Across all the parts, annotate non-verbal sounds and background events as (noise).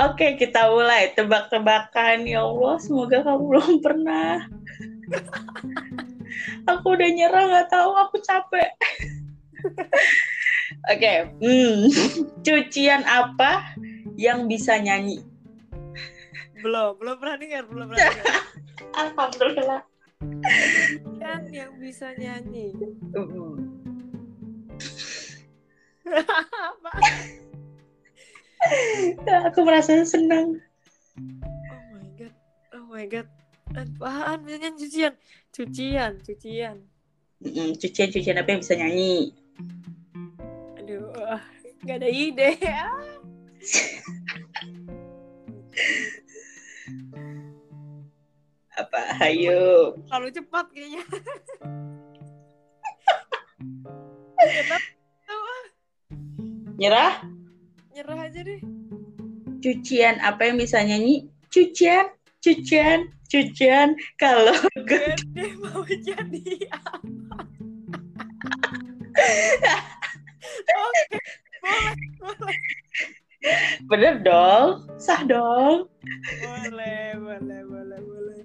Oke, kita mulai tebak-tebakan. Ya Allah, semoga kamu belum pernah. (laughs) aku udah nyerah, nggak tahu. Aku capek. (laughs) Oke, hmm. cucian apa yang bisa nyanyi? Belum, belum pernah dengar, belum pernah dengar. (laughs) Alhamdulillah. Kan yang bisa nyanyi. (laughs) Aku merasa senang. Oh my god. Oh my god. Apaan bisa nyanyi cucian? Cucian, cucian. Hmm, Cucian-cucian apa yang bisa nyanyi? Aduh, ah, nggak ada ide. (laughs) Ah. Apa? Ayo. Terlalu cepat kayaknya. (laughs) Ah. Nyerah? Nyerah aja deh. Cucian apa yang bisa nyanyi? Cucian, cucian, cucian. Kalau Gede mau jadi apa? (laughs) Oke, boleh, boleh, bener dong, sah dong. boleh, boleh, boleh, boleh.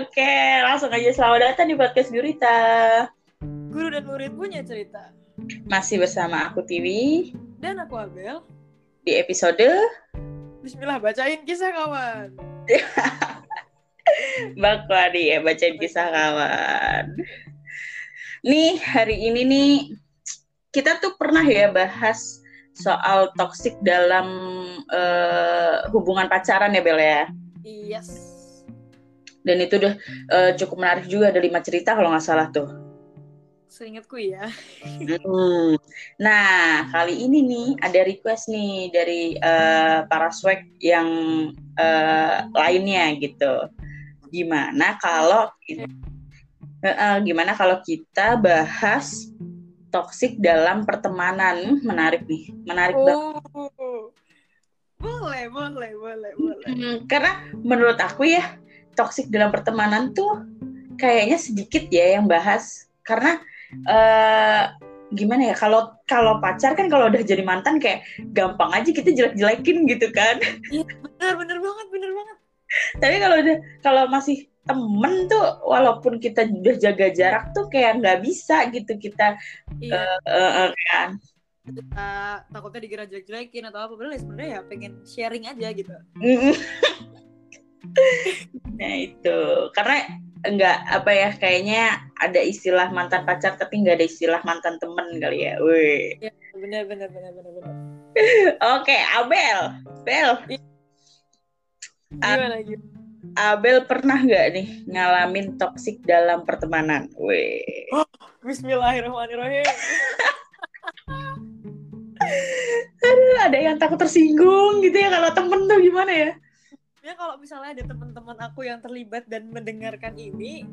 Oke, langsung aja selamat datang di podcast Gurita. Guru dan murid punya cerita. Masih bersama aku Tiwi Dan aku Abel. di episode Bismillah bacain kisah kawan. Mbak Kwadi ya bacain kisah kawan. Nih hari ini nih kita tuh pernah ya bahas soal toksik dalam eh, hubungan pacaran ya Bel ya. Yes. Dan itu udah eh, cukup menarik juga ada lima cerita kalau nggak salah tuh. Seingatku ya. Hmm. Nah, kali ini nih ada request nih dari eh, para swag yang eh, lainnya gitu. Gimana kalau eh, gimana kalau kita bahas toksik dalam pertemanan? Menarik nih, menarik banget. Oh. Boleh, boleh, boleh, boleh. Hmm, karena menurut aku ya toksik dalam pertemanan tuh kayaknya sedikit ya yang bahas karena eh gimana ya kalau kalau pacar kan kalau udah jadi mantan kayak gampang aja kita jelek-jelekin gitu kan Iya, benar, benar banget, benar banget. tapi kalau udah kalau masih temen tuh walaupun kita udah jaga jarak tuh kayak nggak bisa gitu kita Iya, eh, eh, kan kita takutnya dikira jelek-jelekin atau apa. Padahal ya sebenarnya ya pengen sharing aja gitu. (laughs) Nah itu karena enggak apa ya kayaknya ada istilah mantan pacar tapi nggak ada istilah mantan temen kali ya. Wih. Iya, benar, benar, benar, benar, benar. (laughs) Oke, Abel. Bel, Gimana gitu? Abel pernah nggak nih ngalamin toksik dalam pertemanan? Wih. Bismillahirrahmanirrahim. (laughs) Aduh, ada yang takut tersinggung gitu ya kalau temen tuh gimana ya? Ya kalau misalnya ada teman-teman aku yang terlibat dan mendengarkan ini,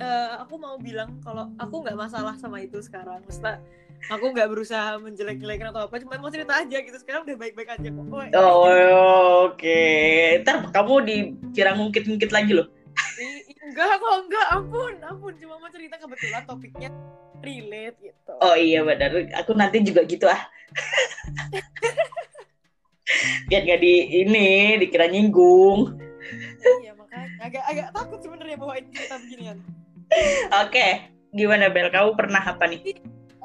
eh, aku mau bilang kalau aku nggak masalah sama itu sekarang. Maksudnya aku nggak berusaha menjelek-jelekan atau apa, cuma mau cerita aja gitu. Sekarang udah baik-baik aja kok. Oh, Oh, oke. Ntar kamu dikira ngungkit-ngungkit lagi loh. enggak kok, enggak. Ampun, ampun. Cuma mau cerita kebetulan topiknya relate gitu. Oh iya benar. Aku nanti juga gitu ah. (laughs) Biar gak di ini dikira nyinggung. Iya makanya agak agak takut sebenarnya bawain cerita beginian. Oke, gimana Bel? Kamu pernah apa nih?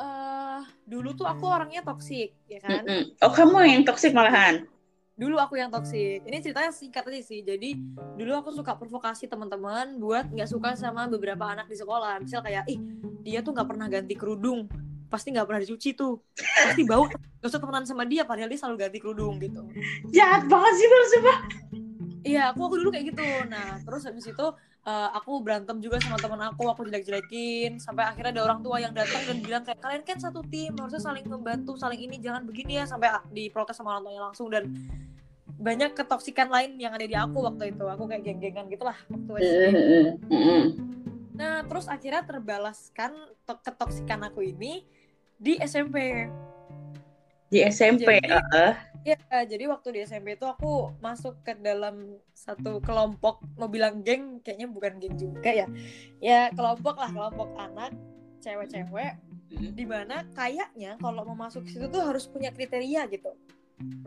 eh dulu tuh aku orangnya toksik, ya kan? Mm-mm. Oh kamu yang toksik malahan? Dulu aku yang toksik. Ini ceritanya singkat aja sih. Jadi dulu aku suka provokasi teman-teman buat nggak suka sama beberapa anak di sekolah. Misal kayak, ih dia tuh nggak pernah ganti kerudung, pasti nggak pernah dicuci tuh, pasti bau. Gak usah temenan sama dia, padahal dia selalu ganti kerudung gitu. Jahat banget sih Bel, sumpah. Iya, aku aku dulu kayak gitu. Nah, terus habis itu eh, aku berantem juga sama teman aku, aku jelek-jelekin sampai akhirnya ada orang tua yang datang dan bilang kayak kalian kan satu tim, harusnya saling membantu, saling ini jangan begini ya sampai diprotes sama orang tuanya langsung dan banyak ketoksikan lain yang ada di aku waktu itu. Aku kayak geng-gengan gitulah waktu SD. Mm-mm. Nah, terus akhirnya terbalaskan to- ketoksikan aku ini di SMP. Di SMP. Jadi- heeh. Ya, jadi waktu di SMP itu aku masuk ke dalam satu kelompok, mau bilang geng, kayaknya bukan geng juga ya. Ya, kelompok lah, kelompok anak, cewek-cewek, Mm. di mana kayaknya kalau mau masuk situ tuh harus punya kriteria gitu.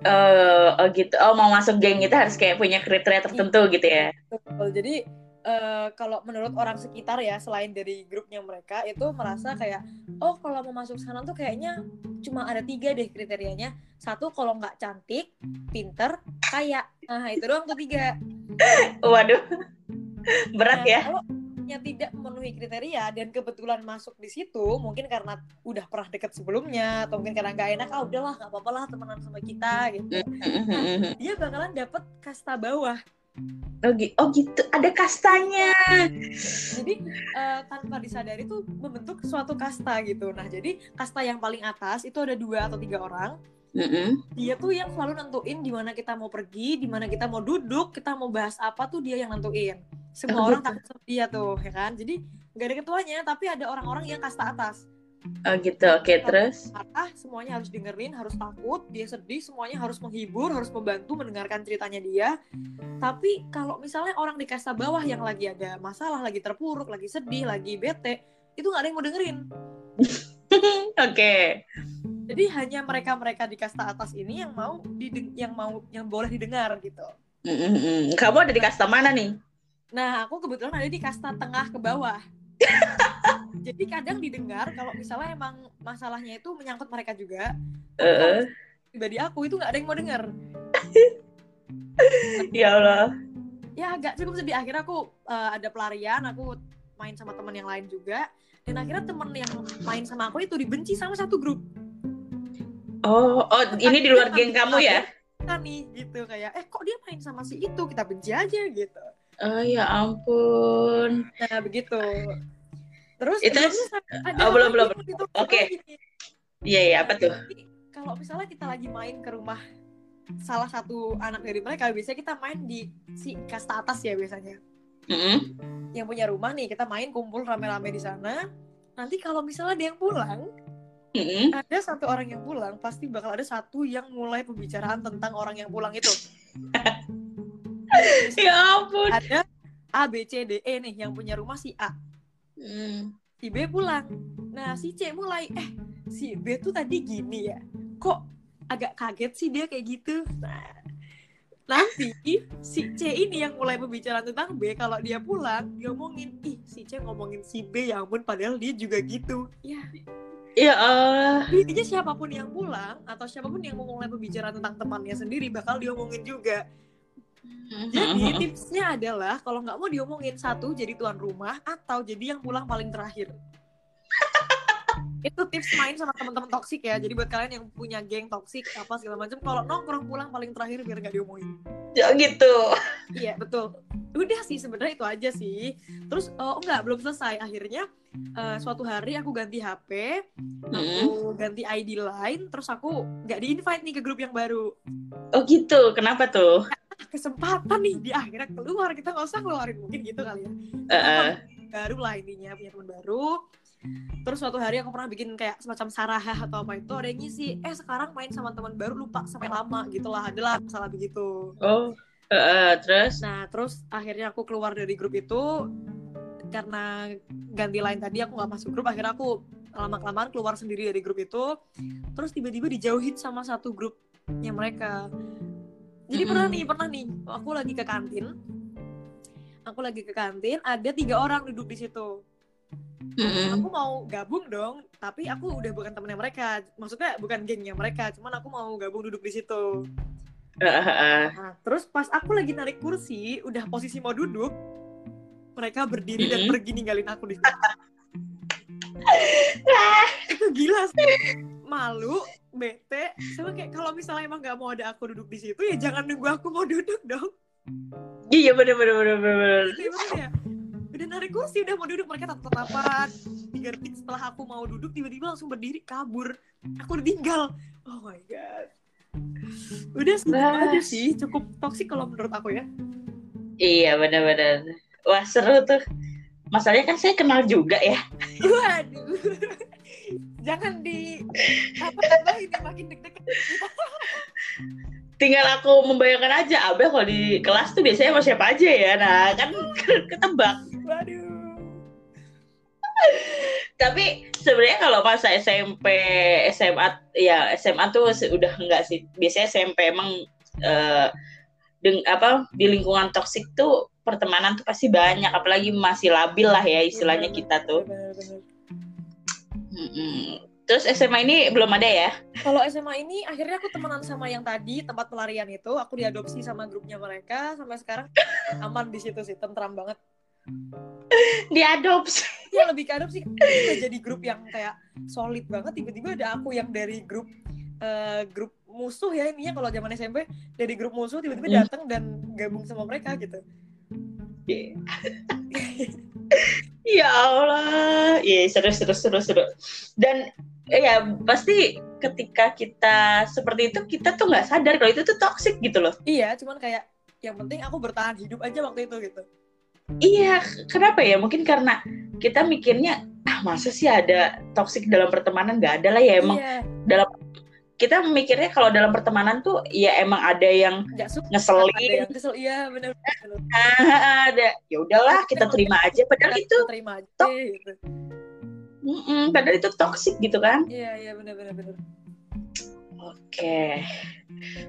Eh, oh gitu. Oh mau masuk geng itu harus kayak punya kriteria tertentu gitu ya? Betul. Jadi eh, kalau menurut orang sekitar ya selain dari grupnya mereka itu merasa kayak oh kalau mau masuk sana tuh kayaknya cuma ada tiga deh kriterianya. Satu kalau nggak cantik, pinter, kaya. Nah itu doang tuh tiga. Waduh, berat Nah, ya? kalau yang tidak memenuhi kriteria dan kebetulan masuk di situ, mungkin karena udah pernah deket sebelumnya atau mungkin karena nggak enak, ah udahlah nggak apa-apa lah temenan sama kita gitu. Dia bakalan dapet kasta bawah. Oh, oh gitu, ada kastanya. Jadi eh, tanpa disadari tuh membentuk suatu kasta gitu. Nah jadi kasta yang paling atas itu ada dua atau tiga orang. Mm-mm. Dia tuh yang selalu nentuin di mana kita mau pergi, di mana kita mau duduk, kita mau bahas apa tuh dia yang nentuin. Semua Oh, orang gitu. takut sama dia tuh, ya kan? Jadi nggak ada ketuanya, tapi ada orang-orang yang kasta atas. Oh gitu, oke terus. marah, semuanya harus dengerin, harus takut, dia sedih, semuanya harus menghibur, harus membantu mendengarkan ceritanya dia. Tapi kalau misalnya orang di kasta bawah yang lagi ada masalah, lagi terpuruk, lagi sedih, lagi bete, itu nggak ada yang mau dengerin. (laughs) Oke. Jadi hanya mereka-mereka di kasta atas ini yang mau dideng- yang mau yang boleh didengar gitu. Mm-mm. Kamu ada di kasta mana nih? Nah, aku kebetulan ada di kasta tengah ke bawah. (laughs) Jadi kadang didengar kalau misalnya emang masalahnya itu menyangkut mereka juga. Eh, pribadi aku itu nggak ada yang mau denger. (laughs) ya Allah. ya agak cukup sedih akhirnya aku eh, ada pelarian aku main sama teman yang lain juga dan akhirnya temen yang main sama aku itu dibenci sama satu grup Oh, oh ini di luar geng kamu ya? kita nih gitu kayak eh kok dia main sama si itu kita benci aja gitu Oh ya ampun. nah begitu terus Itu- oh, belum, belum. gitu, Oke. Iya iya apa tuh? Kalau misalnya kita lagi main ke rumah salah satu anak dari mereka biasanya kita main di si kasta atas ya biasanya Mm-mm. yang punya rumah nih kita main kumpul rame-rame di sana nanti kalau misalnya ada yang pulang Mm-mm. ada satu orang yang pulang pasti bakal ada satu yang mulai pembicaraan tentang orang yang pulang itu (laughs) Ya ampun. ada A B C D E nih yang punya rumah si A. Mm. si B pulang. Nah si C mulai eh si B tuh tadi gini ya. Kok agak kaget sih dia kayak gitu? Nah nanti si C ini yang mulai pembicaraan tentang B. Kalau dia pulang dia ngomongin ih si C ngomongin si B ya ampun padahal dia juga gitu. Ya. Ya Allah. intinya siapa pun yang pulang atau siapa pun yang mau mulai pembicaraan tentang temannya sendiri bakal diomongin juga jadi (laughs) tipsnya adalah kalau nggak mau diomongin satu jadi tuan rumah atau jadi yang pulang paling terakhir itu tips main sama teman-teman toksik ya jadi buat kalian yang punya geng toksik apa segala macam kalau nongkrong pulang paling terakhir biar nggak diomongin Ya gitu. iya betul udah sih sebenarnya itu aja sih terus oh enggak belum selesai akhirnya eh, suatu hari aku ganti HP Mm. aku ganti ID lain terus aku nggak di invite nih ke grup yang baru Oh gitu. Kenapa tuh? Kesempatan nih di akhirnya keluar kita nggak usah ngeluarin mungkin gitu kali ya Eh, eh. baru lah intinya punya teman baru terus suatu hari aku pernah bikin kayak semacam saraha atau apa itu ada yang ngisi eh sekarang main sama teman baru lupa sampai lama gitu lah adalah masalah begitu Oh. eh. Terus? nah terus akhirnya aku keluar dari grup itu karena ganti lain tadi aku nggak masuk grup akhirnya aku lama kelamaan keluar sendiri dari grup itu terus tiba-tiba dijauhin sama satu grupnya mereka jadi pernah nih pernah nih aku lagi ke kantin aku lagi ke kantin ada tiga orang duduk di situ Mm-mm. aku mau gabung dong tapi aku udah bukan temennya mereka maksudnya bukan gengnya mereka cuman aku mau gabung duduk di situ nah terus pas aku lagi narik kursi udah posisi mau duduk mereka berdiri dan Mm-mm. pergi ninggalin aku di situ (laughs) itu gila sih malu bete sama kayak kalau misalnya emang nggak mau ada aku duduk di situ ya jangan nunggu aku mau duduk dong Iya bener bener bener bener. bener. Gimana ya udah narik kursi udah mau duduk mereka tatap tatapan tiga detik setelah aku mau duduk tiba-tiba langsung berdiri kabur aku ditinggal oh my god udah Wah. aja sih cukup toksik kalau menurut aku ya Iya bener. Wah seru tuh. Masalahnya kan saya kenal juga ya. (laughs) waduh jangan di apa nih makin deg-degan (laughs) Tinggal aku membayangkan aja Abel kalau di kelas tuh biasanya sama siapa aja ya. Nah kan (laughs) ketebak. waduh. Tapi sebenarnya kalau masa SMP SMA ya SMA tuh udah enggak sih. Biasanya SMP emang uh, deng apa di lingkungan toksik tuh pertemanan tuh pasti banyak apalagi masih labil lah ya istilahnya kita tuh terus SMA ini belum ada ya? Kalau SMA ini akhirnya aku temenan sama yang tadi tempat pelarian itu. Aku diadopsi sama grupnya mereka. Sampai sekarang aman di situ sih tentram banget. Diadopsi. Ya lebih ke adopsi. Kita jadi grup yang kayak solid banget. Tiba-tiba ada aku yang dari grup uh, grup musuh ya ininya. Kalau zaman SMP dari grup musuh tiba-tiba hmm. datang dan gabung sama mereka gitu. (laughs) ya Allah, iya seru seru seru seru. Dan ya pasti ketika kita seperti itu kita tuh nggak sadar kalau itu tuh toxic gitu loh. Iya, cuman kayak yang penting aku bertahan hidup aja waktu itu gitu. Iya, kenapa ya? Mungkin karena kita mikirnya ah masa sih ada toxic dalam pertemanan nggak ada lah ya emang iya. dalam kita mikirnya kalau dalam pertemanan tuh ya emang ada yang ngeselin ada yang kesel iya benar ah, (laughs) ada ya udahlah kita terima aja padahal itu terima aja gitu. Mm -mm, padahal itu toxic gitu kan iya iya benar benar benar oke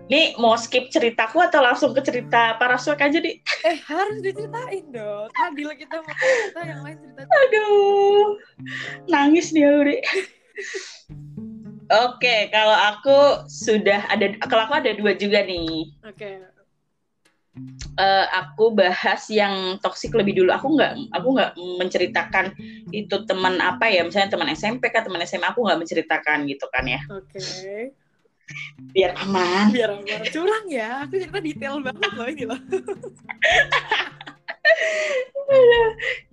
Nih mau skip ceritaku atau langsung ke cerita para suek aja nih? Eh harus diceritain dong. Adil kita mau cerita yang lain cerita. Aduh, nangis nih Uri. Oke, kalau aku sudah ada, kalau aku ada dua juga nih. Oke. Uh, aku bahas yang toksik lebih dulu. Aku nggak, aku nggak menceritakan itu teman apa ya, misalnya teman SMP kan, teman SMA aku nggak menceritakan gitu kan ya. Oke. Okay. Biar aman. Biar aman. Curang ya, aku cerita detail banget loh ini loh. (laughs)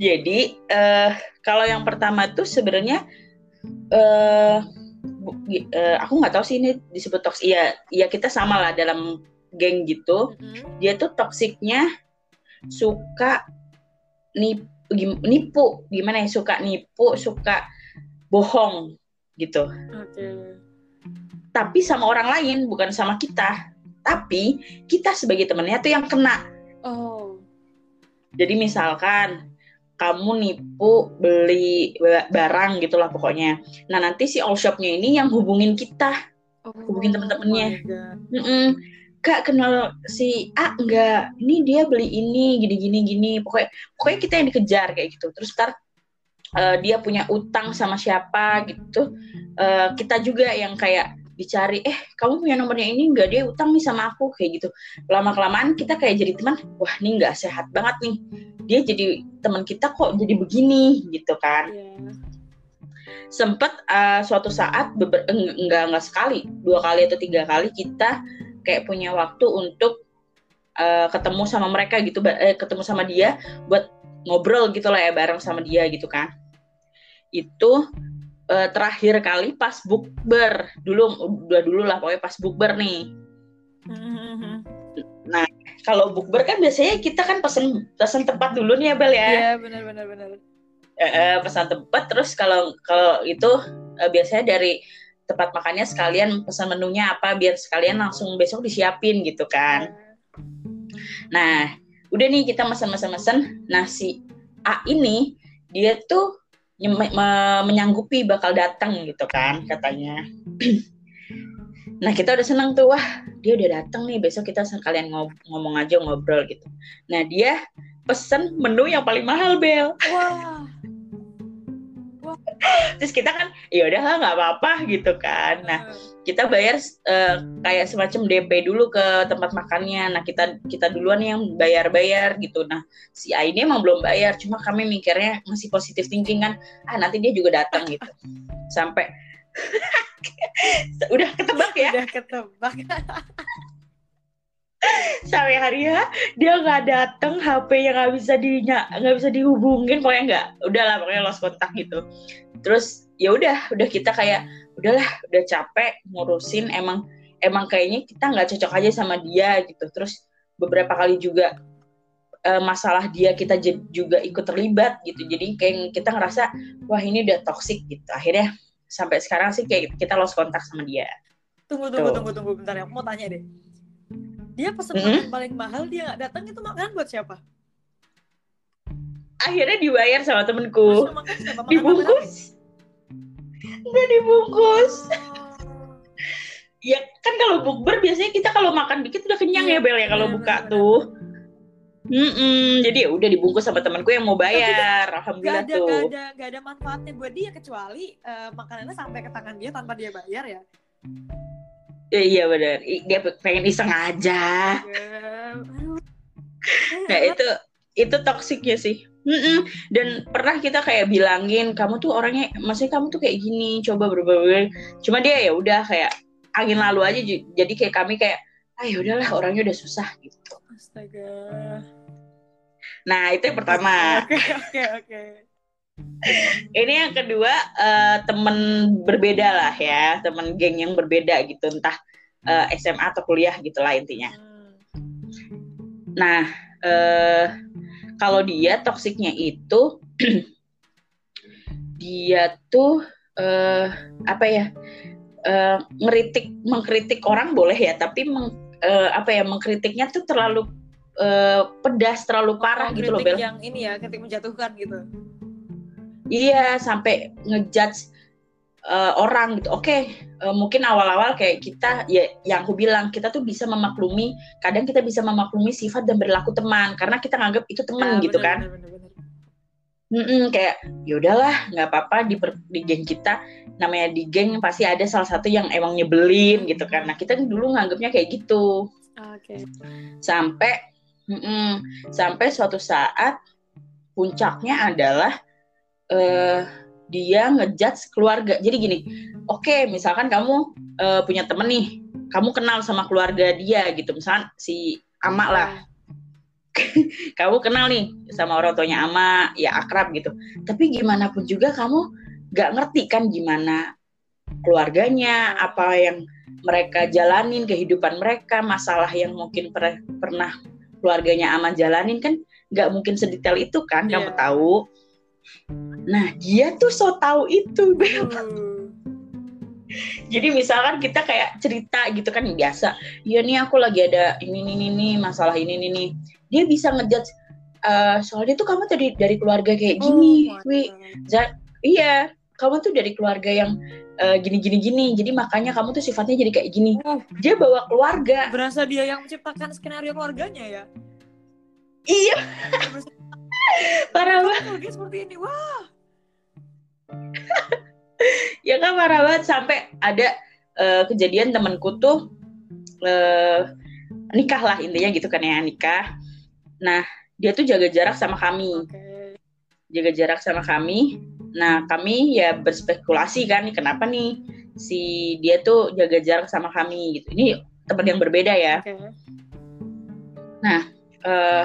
Jadi uh, kalau yang pertama tuh sebenarnya. Uh, uh, aku nggak tahu sih ini disebut toksik iya iya kita sama lah dalam geng gitu mm-hmm. dia tuh toksiknya suka nipu, nipu. Gimana ya? Suka nipu suka bohong gitu. Okay. tapi sama orang lain bukan sama kita. Tapi kita sebagai temennya tuh yang kena. Oh. Jadi misalkan kamu nipu beli barang gitulah pokoknya. Nah nanti si all shopnya ini yang hubungin kita, oh, hubungin temen-temennya. Oh Kak kenal si A enggak, ini dia beli ini gini gini gini. Pokoknya pokoknya kita yang dikejar kayak gitu. Terus ntar uh, dia punya utang sama siapa gitu. Uh, kita juga yang kayak dicari eh kamu punya nomornya ini enggak dia utang nih sama aku kayak gitu lama kelamaan kita kayak jadi teman wah ini enggak sehat banget nih dia jadi teman kita kok jadi begini gitu kan yeah. sempet uh, suatu saat enggak enggak sekali dua kali atau tiga kali kita kayak punya waktu untuk uh, ketemu sama mereka gitu eh, ketemu sama dia buat ngobrol gitu lah ya bareng sama dia gitu kan. Itu uh, terakhir kali pas bukber. Dulu udah dulu lah pokoknya pas bukber nih. Mm-hmm. nah kalau bukber kan biasanya kita kan pesen pesen tempat dulu nih ya Bel ya. Iya benar benar benar. Uh, pesan tempat terus kalau kalau itu uh, biasanya dari tempat makannya sekalian pesan menunya apa biar sekalian langsung besok disiapin gitu kan nah udah nih kita mesen-mesen-mesen nasi A ini dia tuh menyanggupi bakal datang gitu kan katanya. (clears throat) nah kita udah seneng tuh wah dia udah datang nih besok kita sekalian ngob ngomong aja ngobrol gitu. Nah dia pesen menu yang paling mahal Bel. Wah. (laughs) Terus kita kan ya udahlah nggak apa-apa gitu kan. Nah kita bayar uh, kayak semacam DP dulu ke tempat makannya. Nah kita kita duluan yang bayar-bayar gitu. Nah si A ini emang belum bayar, cuma kami mikirnya masih positif thinking kan. Ah nanti dia juga datang gitu. Sampai (laughs) udah ketebak ya? Udah ketebak. (laughs) sampai hari ya dia nggak datang HP-nya nggak bisa di nggak bisa dihubungin pokoknya nggak udahlah pokoknya lost kontak gitu. Terus ya udah udah kita kayak udahlah udah capek ngurusin emang emang kayaknya kita nggak cocok aja sama dia gitu. Terus beberapa kali juga uh, masalah dia kita juga ikut terlibat gitu. Jadi kayak kita ngerasa wah ini udah toxic gitu. Akhirnya sampai sekarang sih kayak kita lost kontak sama dia. Tunggu tunggu Tuh. tunggu tunggu bentar ya aku mau tanya deh dia pesan mm -hmm. paling mahal dia nggak datang itu makanan buat siapa? Akhirnya dibayar sama temenku. Dibungkus. nggak dibungkus. Ya kan kalau bukber biasanya kita kalau makan dikit udah kenyang ya Iya, Bel ya kalau benar, buka benar, tuh. Mm-mm, jadi ya udah dibungkus sama temanku yang mau bayar Gak alhamdulillah ada, tuh. gak ada, gak ada manfaatnya buat dia kecuali eh, makanannya sampai ke tangan dia tanpa dia bayar ya. Eh, iya benar dia pengen iseng aja Ya, aduh. nah itu itu toksiknya sih Mm-mm. dan pernah kita kayak bilangin kamu tuh orangnya maksudnya kamu tuh kayak gini coba berubah cuma dia ya udah kayak angin lalu aja jadi kayak kami kayak ah ya udahlah orangnya udah susah gitu Astaga. nah itu yang pertama Oke, oke, oke. Ini yang kedua eh, temen berbeda lah ya temen geng yang berbeda gitu entah eh, SMA atau kuliah gitulah intinya nah eh, kalau dia toksiknya itu (clears throat) dia tuh eh, apa ya eh, ngeritik mengkritik orang boleh ya tapi meng- eh, apa ya mengkritiknya tuh terlalu eh, pedas terlalu parah Oh, gitu loh Bel yang ini ya, kritik menjatuhkan gitu. Iya, sampai ngejudge uh, orang gitu. Oke, uh, mungkin awal-awal kayak kita ya yang aku bilang kita tuh bisa memaklumi, kadang kita bisa memaklumi sifat dan berlaku teman karena kita nganggap itu teman Ah, gitu bener, kan. bener, bener, kayak ya udahlah, nggak apa-apa di, per- di geng kita namanya di geng pasti ada salah satu yang emang nyebelin gitu kan. Nah, kita dulu nganggapnya kayak gitu. Oke. Sampai mm-mm, sampai suatu saat puncaknya adalah eh dia ngejudge keluarga. Jadi gini, oke, misalkan kamu eh, punya temen nih, kamu kenal sama keluarga dia gitu, misalkan si Ama lah, (laughs) kamu kenal nih sama orang tuanya Ama, ya akrab gitu. Tapi gimana pun juga kamu gak ngerti kan gimana keluarganya, apa yang mereka jalanin, kehidupan mereka, masalah yang mungkin per- pernah keluarganya Ama jalanin kan gak mungkin sedetail itu kan, kamu Iya. tahu. Nah, dia tuh so tahu itu. Aduh. Jadi misalkan kita kayak cerita gitu kan biasa, iya nih aku lagi ada ini ini ini masalah ini ini nih. Dia bisa ngejudge eh, soalnya tuh kamu dari dari keluarga kayak gini, Oh Wi. Iya, kamu tuh dari keluarga yang eh, gini gini gini. Jadi makanya kamu tuh sifatnya jadi kayak gini. Oh, Dia bawa keluarga. berasa dia yang menciptakan skenario keluarganya ya. Iya, (laughs) parah "Kamu banget. seperti ini. Wah, (laughs) Ya kan parah banget sampai ada eh, kejadian temenku tuh eh, nikah lah intinya gitu kan ya nikah. Nah dia tuh jaga jarak sama kami. jaga jarak sama kami. Nah, kami ya berspekulasi kan, kenapa nih si dia tuh jaga jarak sama kami gitu. Ini tempat yang berbeda ya. Oke. Eh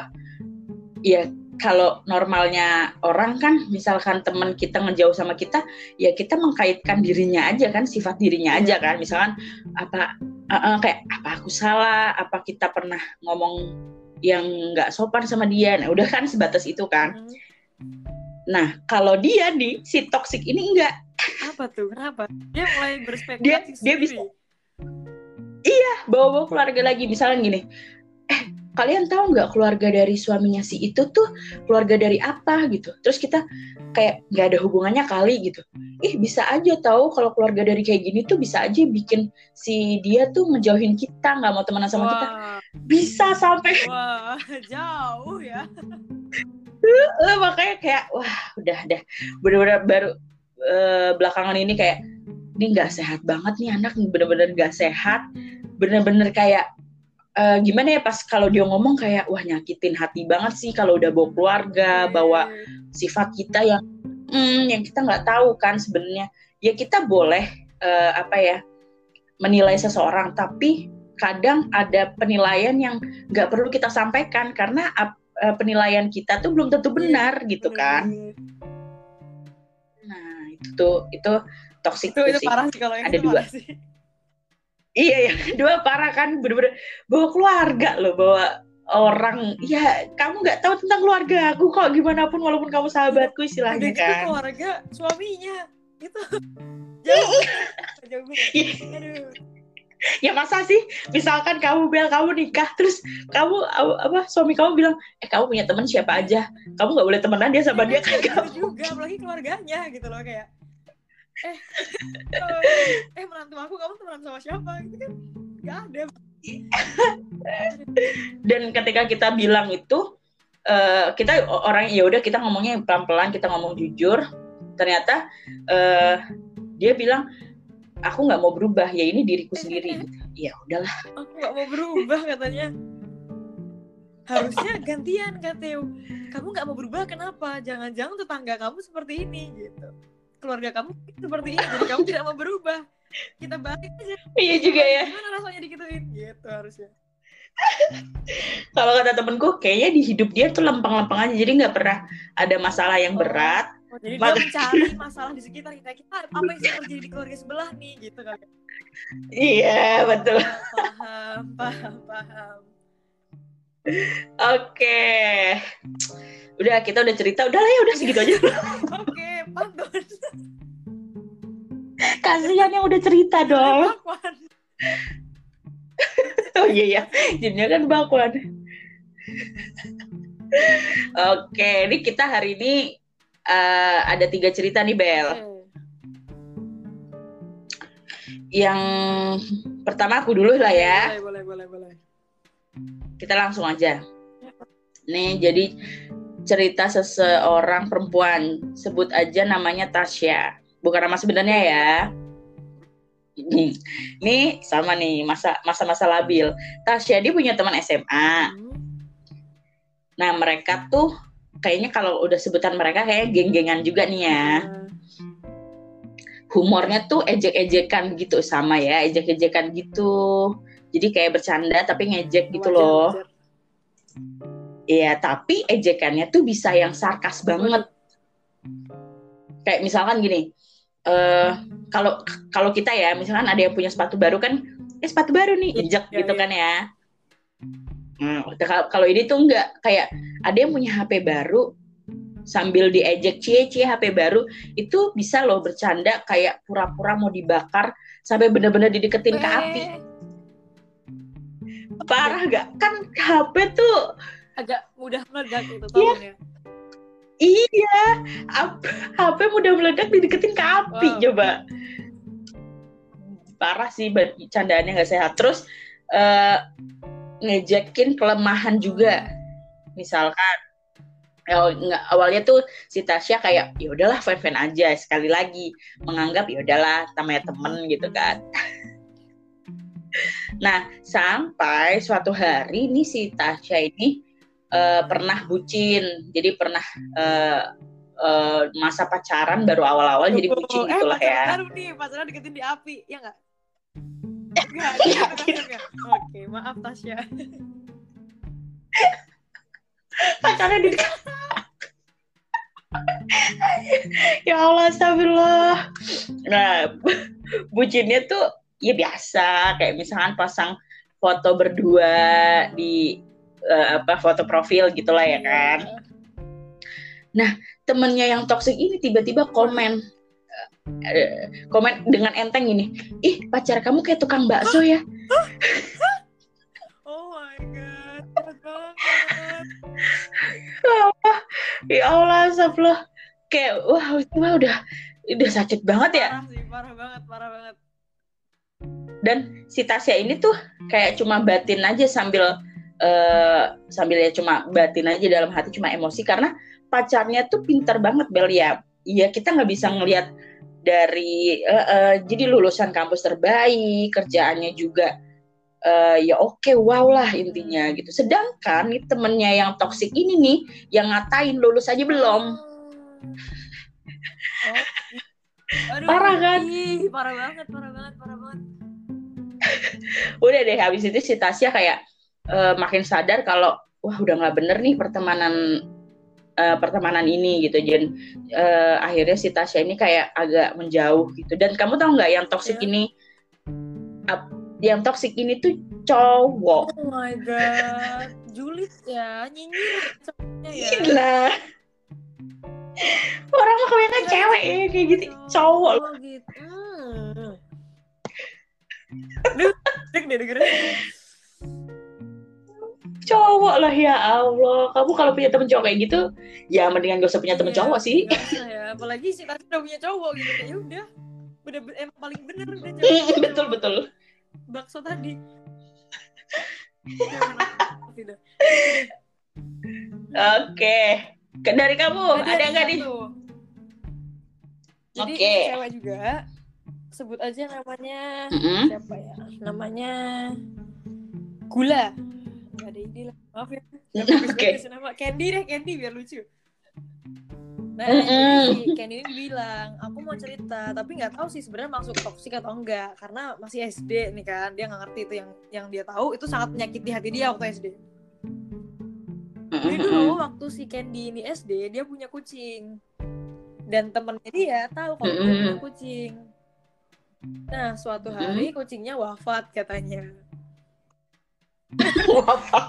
ya kalau normalnya orang kan, misalkan teman kita ngejauh sama kita, ya kita mengkaitkan dirinya aja kan, sifat dirinya aja kan. Misalkan apa eh, eh, kayak apa aku salah, apa kita pernah ngomong yang nggak sopan sama dia. Nah, udah kan sebatas itu kan. Hmm. Nah, kalau dia nih si toxic ini enggak Apa tuh? Kenapa? Dia mulai berspekulasi Dia- dia sendiri. bawa-bawa keluarga lagi misalnya gini kalian tahu nggak keluarga dari suaminya si itu tuh keluarga dari apa gitu? Terus kita kayak nggak ada hubungannya kali gitu. Ih bisa aja tahu kalau keluarga dari kayak gini tuh bisa aja bikin si dia tuh ngejauhin kita nggak mau temenan sama kita. Wah, bisa sampai. Wah, jauh ya. (laughs) makanya kayak wah udah dah bener-bener baru eh, belakangan ini kayak ini nggak sehat banget nih anak bener-bener nggak sehat. Bener-bener kayak eh, gimana ya pas kalau dia ngomong kayak wah nyakitin hati banget sih kalau udah bawa keluarga bawa sifat kita yang hmm, yang kita nggak tahu kan sebenarnya ya kita boleh eh, apa ya menilai seseorang tapi kadang ada penilaian yang nggak perlu kita sampaikan karena eh, penilaian kita tuh belum tentu benar gitu kan nah itu tuh itu toxic Itu itu sih parah sih kalau yang Ada itu dua. sih. Iya (laughs) yang kedua parah kan bener-bener bawa keluarga loh bawa orang. Ya kamu nggak tahu tentang keluarga aku kok gimana pun walaupun kamu sahabatku Udah istilahnya gitu kan. keluarga suaminya itu (laughs) jauh. (laughs) Jauh. Iya. aduh. Ya masa sih? Misalkan kamu bel kamu nikah terus kamu apa suami kamu bilang eh kamu punya teman siapa aja? Kamu nggak boleh temenan dia sama dia kan Gitu kamu juga apalagi keluarganya gitu loh kayak eh (laughs) eh menantu aku kamu temenan sama siapa? Gitu kan? Nggak ada dan ketika kita bilang itu uh, kita orang ya udah kita ngomongnya pelan pelan kita ngomong jujur. Ternyata uh, dia bilang aku nggak mau berubah ya ini diriku sendiri. ya udahlah. Aku nggak mau berubah katanya. Harusnya gantian kateu kamu nggak mau berubah kenapa? Jangan-jangan tetangga kamu seperti ini gitu keluarga kamu seperti ini jadi kamu tidak mau berubah. Kita balik aja. Iya juga ya. Gimana rasanya dikituin gitu harusnya. Kalau kata temenku kayaknya di hidup dia tuh lempeng-lempeng aja jadi nggak pernah ada masalah yang oh. berat. Oh, jadi dia mencari (laughs) masalah di sekitar kita. Kita apa yang terjadi di keluarga sebelah nih gitu kan iya betul. Paham paham paham Oke. Udah kita udah cerita, udah lah ya udah segitu aja. (laughs) Oke, pantun. Kasihan yang udah cerita dong. (laughs) oh iya ya, jinnya kan bakwan. Oke, ini kita hari ini uh, ada tiga cerita nih Bel. Yang pertama aku dulu lah ya. Boleh, boleh, boleh, boleh kita langsung aja. Nih, jadi cerita seseorang perempuan, sebut aja namanya Tasya. Bukan nama sebenarnya ya. (laughs) Nih, sama nih masa masa-masa labil. Tasya dia punya teman SMA. Nah, mereka tuh kayaknya kalau udah sebutan mereka kayak geng-gengan juga nih ya. Humornya tuh ejek-ejekan gitu sama ya, ejek-ejekan gitu jadi kayak bercanda tapi ngejek gitu loh Iya, tapi ejekannya tuh bisa yang sarkas banget. Kayak misalkan gini, uh, kalau kalau kita ya, misalkan ada yang punya sepatu baru kan, eh sepatu baru nih, ejek ya, gitu ya. kan ya. Hmm, kalau ini tuh enggak kayak ada yang punya HP baru sambil diejek cie cie HP baru itu bisa loh bercanda kayak pura-pura mau dibakar sampai bener-bener dideketin ke api. Parah gak kan HP tuh agak mudah meledak gitu tolong ya iya. HP mudah meledak dideketin ke api wow. coba. Parah sih candaannya nggak sehat. Terus uh, ngejekin kelemahan juga. Misalkan ya, nggak awalnya tuh si Tasya kayak ya udahlah fan fan aja sekali lagi. Menganggap ya udahlah namanya temen gitu kan. (laughs) Nah, sampai suatu hari nih si Tasya ini uh, pernah bucin. Jadi pernah uh, uh, masa pacaran baru awal-awal jadi bucin eh, gitulah ya. Baru nih, pacaran deketin di api, ya nggak? Enggak, ya, Oke, maaf Tasya. Pacarnya di ya Allah, astagfirullah. Nah, bucinnya tuh ya biasa kayak misalkan pasang foto berdua di uh, apa foto profil gitulah ya kan. Nah temennya yang toxic ini tiba-tiba komen uh, komen dengan enteng ini, ih pacar kamu kayak tukang bakso ya. (laughs) oh my god, (laughs) ya Allah, sablah kayak wah itu mah udah udah sakit banget ya. Parah sih, parah banget, parah banget dan si Tasya ini tuh kayak cuma batin aja sambil uh, sambil ya cuma batin aja dalam hati cuma emosi karena pacarnya tuh pintar banget Bel ya iya kita nggak bisa ngelihat dari uh, uh, jadi lulusan kampus terbaik kerjaannya juga uh, ya oke okay, wow lah intinya gitu sedangkan nih temennya yang toksik ini nih yang ngatain lulus aja belum oh. Aduh, parah kan? Ih, parah banget, parah banget, parah banget. (laughs) udah deh habis itu si Tasya kayak uh, makin sadar kalau wah udah nggak bener nih pertemanan uh, pertemanan ini gitu dan uh, akhirnya si Tasya ini kayak agak menjauh gitu dan kamu tahu nggak yang toksik yeah. ini uh, yang toksik ini tuh cowok oh my god julid ya nyinyir ya Gila. orang mah kebanyakan cewek ya kayak gitu cowok oh, gitu. Hmm. Duh, deg deh dengerin. Cowok lah ya Allah. Kamu kalau punya temen cowok kayak gitu, ya mendingan gak usah punya temen iya, cowok sih. ya, apalagi sih tadi udah punya cowok gitu. Ya udah. udah emang paling bener udah Mm, betul betul bakso tadi oke Ke- dari kamu Ada ada nggak nih. Jadi ini cewek juga. Sebut aja namanya Mm-mm. siapa ya? Namanya Gula. Gak ada ide lah. Maaf ya. (laughs) Oke. bagus nama. Candy deh, Candy biar lucu. Nah, Mm-mm. jadi si Candy ini bilang, aku mau cerita, tapi nggak tahu sih sebenarnya masuk toksik atau enggak, karena masih SD nih kan, dia nggak ngerti itu yang yang dia tahu itu sangat menyakiti hati dia waktu SD. Jadi dulu waktu si Candy ini SD dia punya kucing dan temennya dia tahu kalau dia punya kucing. Nah suatu hari kucingnya wafat katanya. Wafat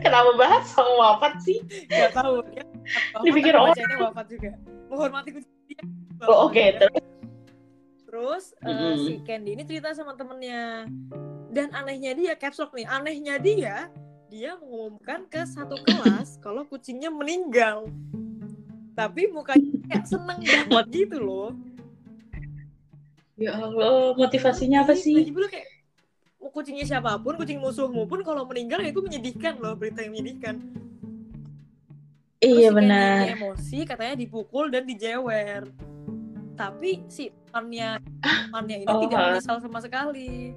kenapa bahas soal wafat sih Gak tahu dia wafat, Dipikir orang. bacanya wafat juga. Menghormati kucing dia. oh, oke Wafat. terus Terus eh, Mm-mm. si Candy ini cerita sama temennya dan anehnya dia caps lock nih anehnya dia dia mengumumkan ke satu kelas (laughs) kalau kucingnya meninggal tapi mukanya kayak seneng banget gitu loh ya Allah motivasinya apa sih lagi kayak kucingnya siapa pun kucing musuhmu pun kalau meninggal ya itu menyedihkan loh berita yang menyedihkan. Terus iya benar. emosi katanya dipukul dan dijewer. Tapi si temannya temannya ini Oh, tidak menyesal sama sekali.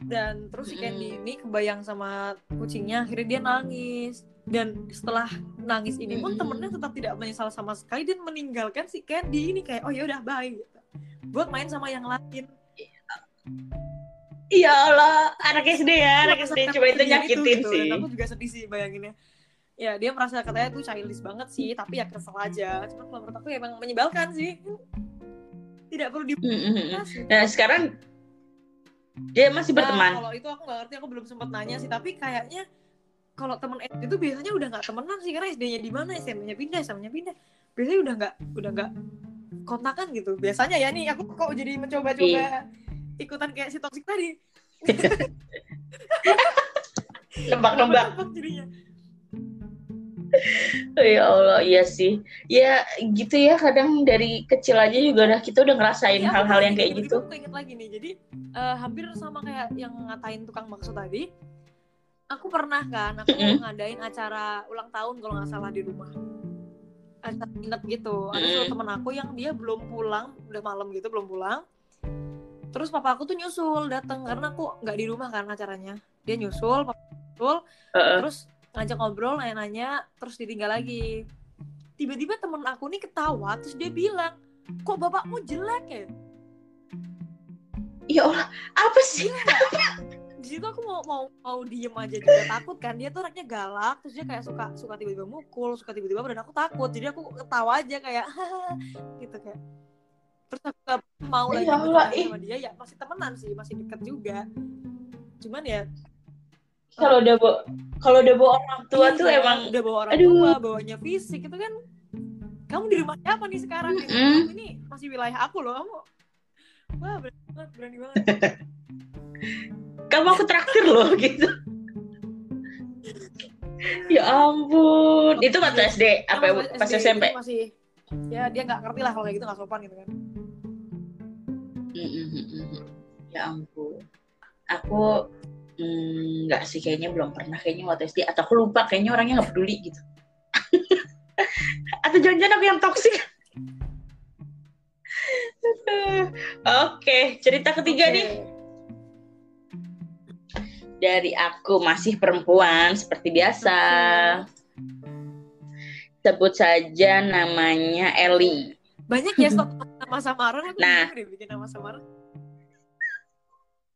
Dan terus si Candy ini kebayang sama kucingnya akhirnya dia nangis. Dan setelah nangis ini pun temennya tetap tidak menyesal sama sekali dan meninggalkan si Candy ini kayak oh ya udah bye gitu. buat main sama yang lain ya Allah anak SD ya anak SD coba itu kesedihan nyakitin gitu. sih. Dan aku juga sedih sih bayanginnya. Ya dia merasa katanya tuh childish banget sih tapi ya kesel aja. Cuma kalau menurut aku ya emang menyebalkan sih. Tidak perlu dibahas gitu. nah sekarang dia masih Nah, berteman. kalau itu aku nggak ngerti aku belum sempat nanya sih. Tapi kayaknya kalau temen SD itu biasanya udah nggak temenan sih karena SD-nya di mana? SMP-nya pindah SMP-nya pindah. Biasanya udah nggak udah nggak kontakan gitu. Biasanya ya nih aku kok jadi mencoba-coba Iya. Ikutan kayak si toxic tadi nembak-nembak Nembak jadinya ya Allah iya sih ya gitu ya kadang dari kecil aja juga udah kita udah ngerasain Iya, hal-hal aku yang kayak tiba-tiba gitu Aku inget lagi nih, jadi eh, hampir sama kayak yang ngatain tukang bakso tadi. Aku pernah kan, aku Mm-mm. ngadain acara ulang tahun kalau nggak salah di rumah. Acara nginep gitu. Ada Mm-mm. satu temen aku yang dia belum pulang, udah malam gitu belum pulang. Terus papa aku tuh nyusul datang karena aku nggak di rumah kan acaranya. Dia nyusul, papa nyusul, Heeh. terus ngajak ngobrol, nanya-nanya, terus ditinggal lagi. Tiba-tiba temen aku nih ketawa, terus dia bilang, kok bapakmu jelek ya? ya Allah apa sih nggak? di situ aku mau mau mau diem aja juga takut kan dia tuh anaknya galak terus dia kayak suka suka tiba-tiba mukul suka tiba-tiba dan aku takut jadi aku ketawa aja kayak (laughs) gitu kayak terus aku gak mau lagi Ya Allah, bercanda ih. sama dia ya masih temenan sih masih deket juga cuman ya kalau udah bawa kalau udah bawa orang tua tuh iya, emang udah bawa orang aduh. tua bawanya fisik itu kan kamu di rumah siapa nih sekarang gitu. Mm-mm. Kamu ini masih wilayah aku loh kamu wah berani banget berani banget (laughs) kamu aku traktir loh (laughs) gitu ya ampun itu waktu SD apa ya, pas SMP itu masih ya dia nggak ngerti lah kalau kayak gitu nggak sopan gitu kan. Ya ampun. Aku mm, nggak sih kayaknya belum pernah kayaknya waktu SD atau aku lupa kayaknya orangnya nggak peduli gitu. (laughs) Atau jangan-jangan aku yang toksik (laughs) Oke, cerita ketiga Oke. nih. Dari aku masih perempuan seperti biasa. Sebut saja namanya Eli. banyak ya (laughs) stok nama samaran aku Nah. deh bikin nama samaran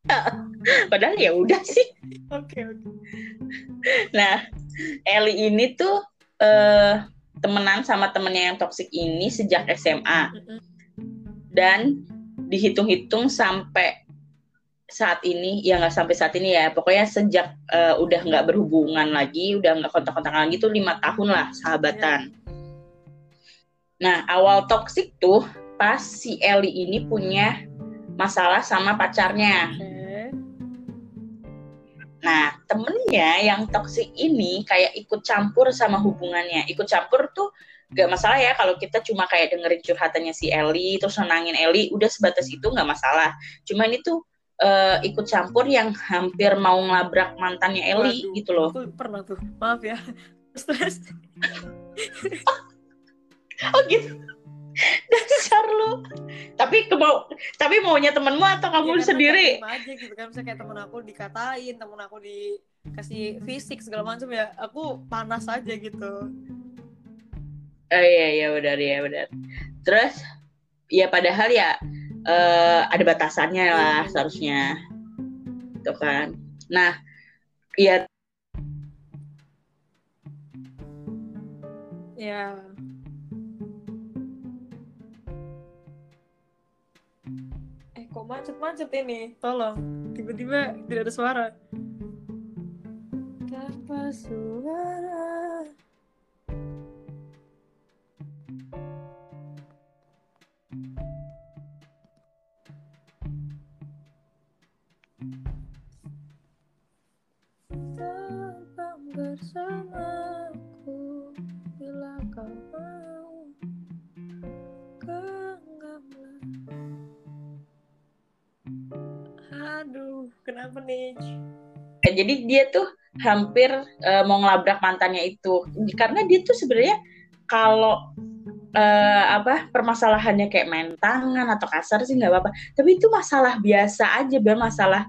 (laughs) Padahal ya udah sih. oke oke. Nah, Eli ini tuh eh, temenan sama temennya yang toksik ini sejak SMA dan dihitung-hitung sampai saat ini ya nggak sampai saat ini ya pokoknya sejak eh, udah nggak berhubungan lagi udah nggak kontak-kontakan lagi tuh lima tahun lah sahabatan. Nah awal toksik tuh pas si Eli ini punya masalah sama pacarnya Nah, temennya yang toksik ini kayak ikut campur sama hubungannya. Ikut campur tuh nggak masalah ya kalau kita cuma kayak dengerin curhatannya si Eli terus senangin Eli udah sebatas itu nggak masalah cuman itu uh, ikut campur yang hampir mau ngelabrak mantannya Eli Waduh, gitu loh Aku pernah tuh. Maaf ya. (laughs) Terus (laughs) oh gitu (laughs) dasar lu. Tapi kemau tapi maunya temenmu atau kamu Ya, sendiri? terima aja gitu kan. Misalnya kayak temen aku dikatain temen aku dikasih fisik segala macam ya aku panas aja gitu. Oh iya iya benar iya benar. Terus ya padahal ya eh, ada batasannya lah Iya. seharusnya. Tuh kan. Nah ya ya eh macet-macet ini. Tolong tiba-tiba tidak ada suara. Tanpa suara. Terbang bersamaku bila kau aduh kenapa nih? Jadi dia tuh hampir eh, mau ngelabrak mantannya itu. Karena dia tuh sebenarnya kalau eh, apa permasalahannya kayak main tangan atau kasar sih nggak apa-apa. Tapi itu masalah biasa aja biar masalah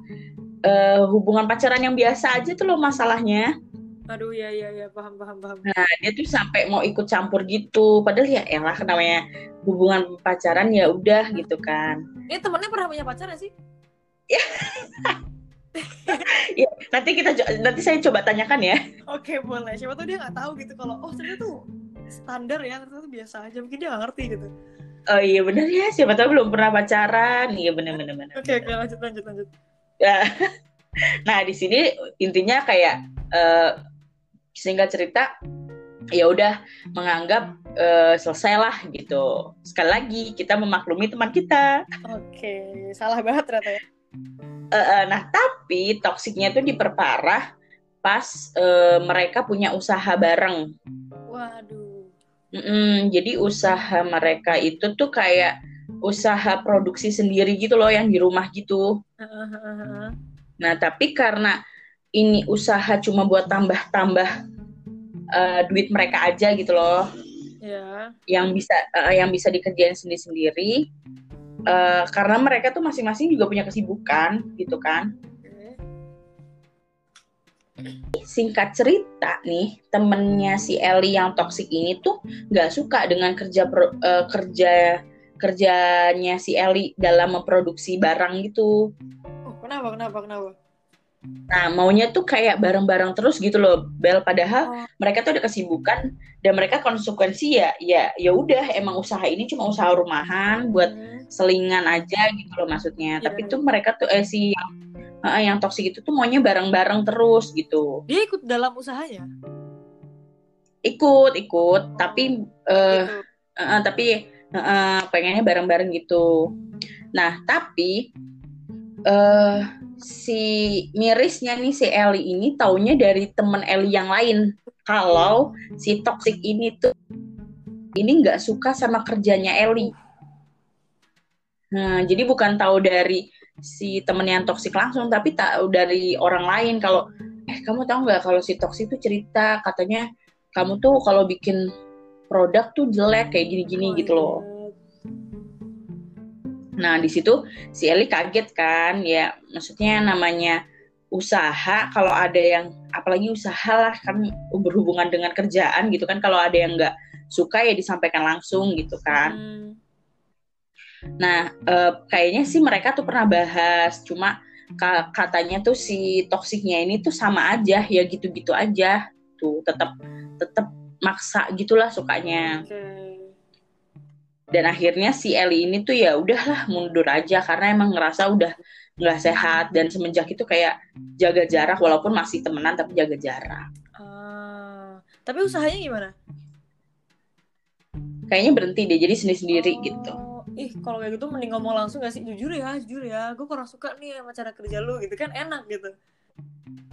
eh, hubungan pacaran yang biasa aja tuh loh masalahnya. Aduh ya ya ya. Paham paham paham. Nah, dia tuh sampai mau ikut campur gitu. Padahal ya elah namanya hubungan pacaran ya udah gitu kan. ini temennya pernah punya pacar gak sih (laughs) Ya, nanti kita nanti saya coba tanyakan ya. oke boleh siapa tuh dia nggak tahu gitu kalau oh ternyata tuh standar ya ternyata tuh biasa aja mungkin dia nggak ngerti gitu Oh iya bener ya, siapa tahu belum pernah pacaran. Iya bener bener bener. oke oke lanjut lanjut lanjut Ya. (laughs) Nah, di sini intinya kayak eh singkat cerita ya udah menganggap eh, selesai lah gitu. Sekali lagi kita memaklumi teman kita. oke salah banget ternyata ya Eh, nah, tapi toksiknya itu diperparah pas eh, mereka punya usaha bareng. waduh Mm-mm, jadi usaha mereka itu tuh kayak usaha produksi sendiri gitu loh yang di rumah gitu. Nah, tapi karena ini usaha cuma buat tambah-tambah eh, duit mereka aja gitu loh, ya yang bisa eh, yang bisa dikerjain sendiri-sendiri. Eh, karena mereka tuh masing-masing juga punya kesibukan gitu kan. singkat cerita nih temennya si Ellie yang toksik ini tuh nggak suka dengan kerja eh, kerja kerjanya si Ellie dalam memproduksi barang gitu. oh kenapa kenapa kenapa Nah maunya tuh kayak bareng-bareng terus gitu loh Bel. Padahal Oh. mereka tuh ada kesibukan dan mereka konsekuensi ya ya ya udah emang usaha ini cuma usaha rumahan buat Hmm. selingan aja gitu loh maksudnya. Iya, Tapi iya. tuh mereka tuh eh si yang eh, yang toksik itu tuh maunya bareng-bareng terus gitu. dia ikut dalam usahanya Ikut ikut tapi eh gitu Uh, tapi uh, pengennya bareng-bareng gitu. Nah, tapi eh si mirisnya nih si Ellie ini taunya dari temen Ellie yang lain. Kalau si toxic ini tuh ini nggak suka sama kerjanya Ellie. Nah, jadi bukan tahu dari si temen yang toksik langsung, tapi tahu dari orang lain. Kalau eh kamu tahu nggak kalau si toksik itu cerita katanya kamu tuh kalau bikin produk tuh jelek kayak gini-gini gitu loh. Nah, di situ si Eli kaget kan, ya maksudnya namanya usaha kalau ada yang apalagi usaha lah kan berhubungan dengan kerjaan gitu kan kalau ada yang nggak suka ya disampaikan langsung gitu kan. Hmm. Nah, eh, kayaknya sih mereka tuh pernah bahas, cuma ka- katanya tuh si toksiknya ini tuh sama aja, ya gitu-gitu aja, tuh tetap tetap maksa gitulah sukanya. Oke. Dan akhirnya si Eli ini tuh ya udahlah mundur aja karena emang ngerasa udah nggak sehat dan semenjak itu kayak jaga jarak walaupun masih temenan tapi jaga jarak. Ah, tapi usahanya gimana? Kayaknya berhenti deh jadi sendiri-sendiri Oh, gitu. Ih, kalau kayak gitu mending ngomong langsung gak sih? Jujur ya, jujur ya. Gue kurang suka nih sama cara kerja lu gitu kan enak gitu.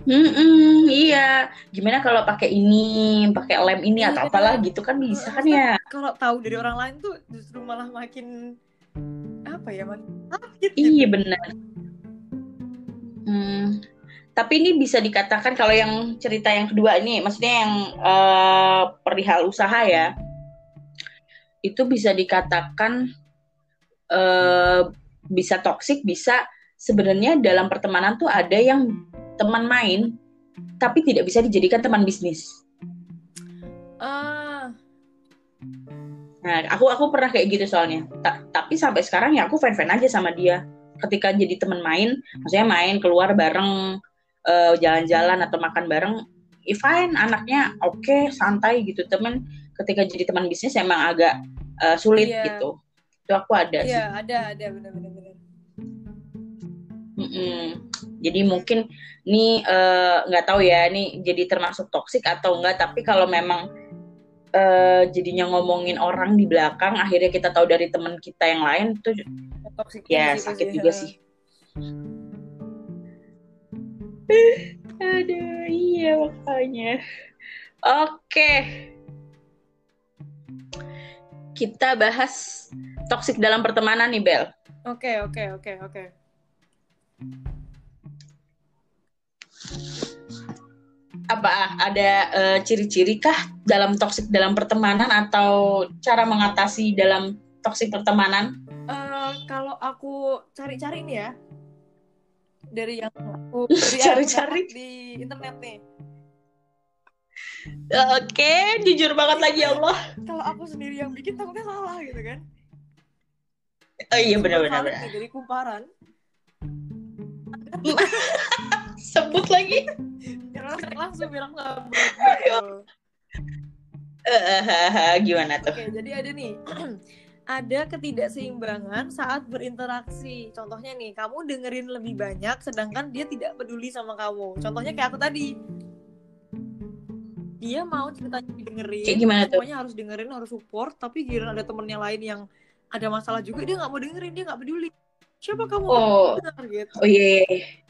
Hmm, iya. Gimana kalau pakai ini, pakai lem ini atau Iya. apalah gitu kan bisa kan ya? kalau tahu dari orang lain tuh justru malah makin apa ya makin sakit gitu. Iya benar. Hmm, tapi ini bisa dikatakan kalau yang cerita yang kedua ini, maksudnya yang eh, perihal usaha ya, itu bisa dikatakan eh, bisa toksik, bisa sebenarnya dalam pertemanan tuh ada yang teman main, tapi tidak bisa dijadikan teman bisnis. Ah, Nah, aku aku pernah kayak gitu soalnya. Ta- tapi sampai sekarang ya aku fan-fan aja sama dia. Ketika jadi teman main, maksudnya main keluar bareng, eh, jalan-jalan atau makan bareng, ya fine, anaknya oke, santai gitu. Temen ketika jadi teman bisnis emang agak eh, sulit Iya. gitu. Itu aku ada sih. iya ada ada benar-benar benar. Mm-mm. Jadi mungkin nih eh, nggak tahu ya, nih jadi termasuk toksik atau enggak. Tapi kalau memang eh, jadinya ngomongin orang di belakang, akhirnya kita tahu dari teman kita yang lain, itu Toxic ya situ sakit sih, juga ha. sih. Aduh, iya makanya. Oke. Kita bahas toksik dalam pertemanan nih, Bel. Oke oke oke oke. Apa ada eh, ciri-ciri kah dalam toksik dalam pertemanan atau cara mengatasi dalam toksik pertemanan? Eh, kalau aku cari-cari nih ya dari yang aku (laughs) Cari-cari. di internet nih. Oke, jujur banget lagi ya Allah. Kalau aku sendiri yang bikin takutnya salah gitu kan. Oh iya benar Sebut benar. valid benar. nih, Dari kumparan. (laughs) Sebut lagi. Langsung bilang. Eh, gimana tuh? Oke, jadi ada nih. (clears throat) ada ketidakseimbangan saat berinteraksi. Contohnya nih, kamu dengerin lebih banyak sedangkan dia tidak peduli sama kamu. Contohnya kayak aku tadi. Dia mau ceritanya didengerin. Kayak gimana tuh? Semuanya harus dengerin, harus support, tapi giliran ada temennya lain yang ada masalah juga dia nggak mau dengerin, dia nggak peduli. Siapa kamu? Oh. Benar, gitu. Oh iya. iya.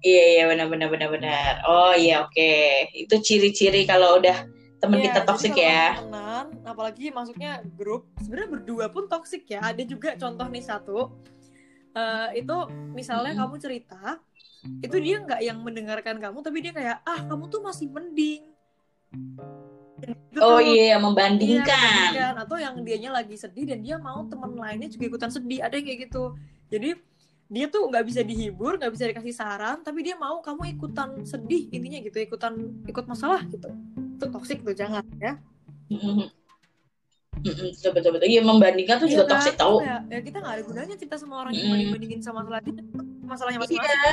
Iya iya benar benar benar benar. Oh iya oke. Itu ciri-ciri kalau udah teman Iya, kita toksik ya. temenan, apalagi masuknya grup, sebenarnya berdua pun toksik ya. Ada juga contoh nih satu, eh, itu misalnya kamu cerita, itu dia nggak yang mendengarkan kamu, tapi dia kayak ah kamu tuh masih mending. Oh iya iya, membandingkan. membandingkan. atau yang dianya lagi sedih dan dia mau teman lainnya juga ikutan sedih. Ada yang kayak gitu. Jadi dia tuh nggak bisa dihibur, nggak bisa dikasih saran, tapi dia mau kamu ikutan sedih intinya gitu, ikutan ikut masalah gitu. Itu toksik tuh jangan ya. Betul betul betul. Iya membandingkan tuh juga Iya kan? toksik tahu. Ya, ya kita nggak ada gunanya cerita sama orang yang Mm. banding-bandingin sama masalah masalahnya masing-masing. Iya.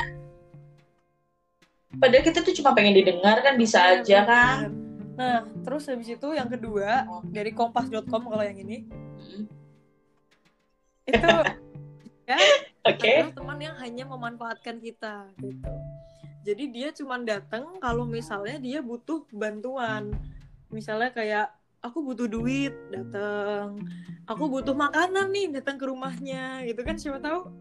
Padahal kita tuh cuma pengen didengar kan bisa Iya, aja bener, kan. bener. Nah, terus habis itu yang kedua dari kompas.com kalau yang ini Mm. itu (laughs) ya Oke. adalah teman yang hanya memanfaatkan kita gitu. Jadi dia cuma datang kalau misalnya dia butuh bantuan. Misalnya kayak aku butuh duit, datang. Aku butuh makanan nih, datang ke rumahnya gitu kan siapa tahu.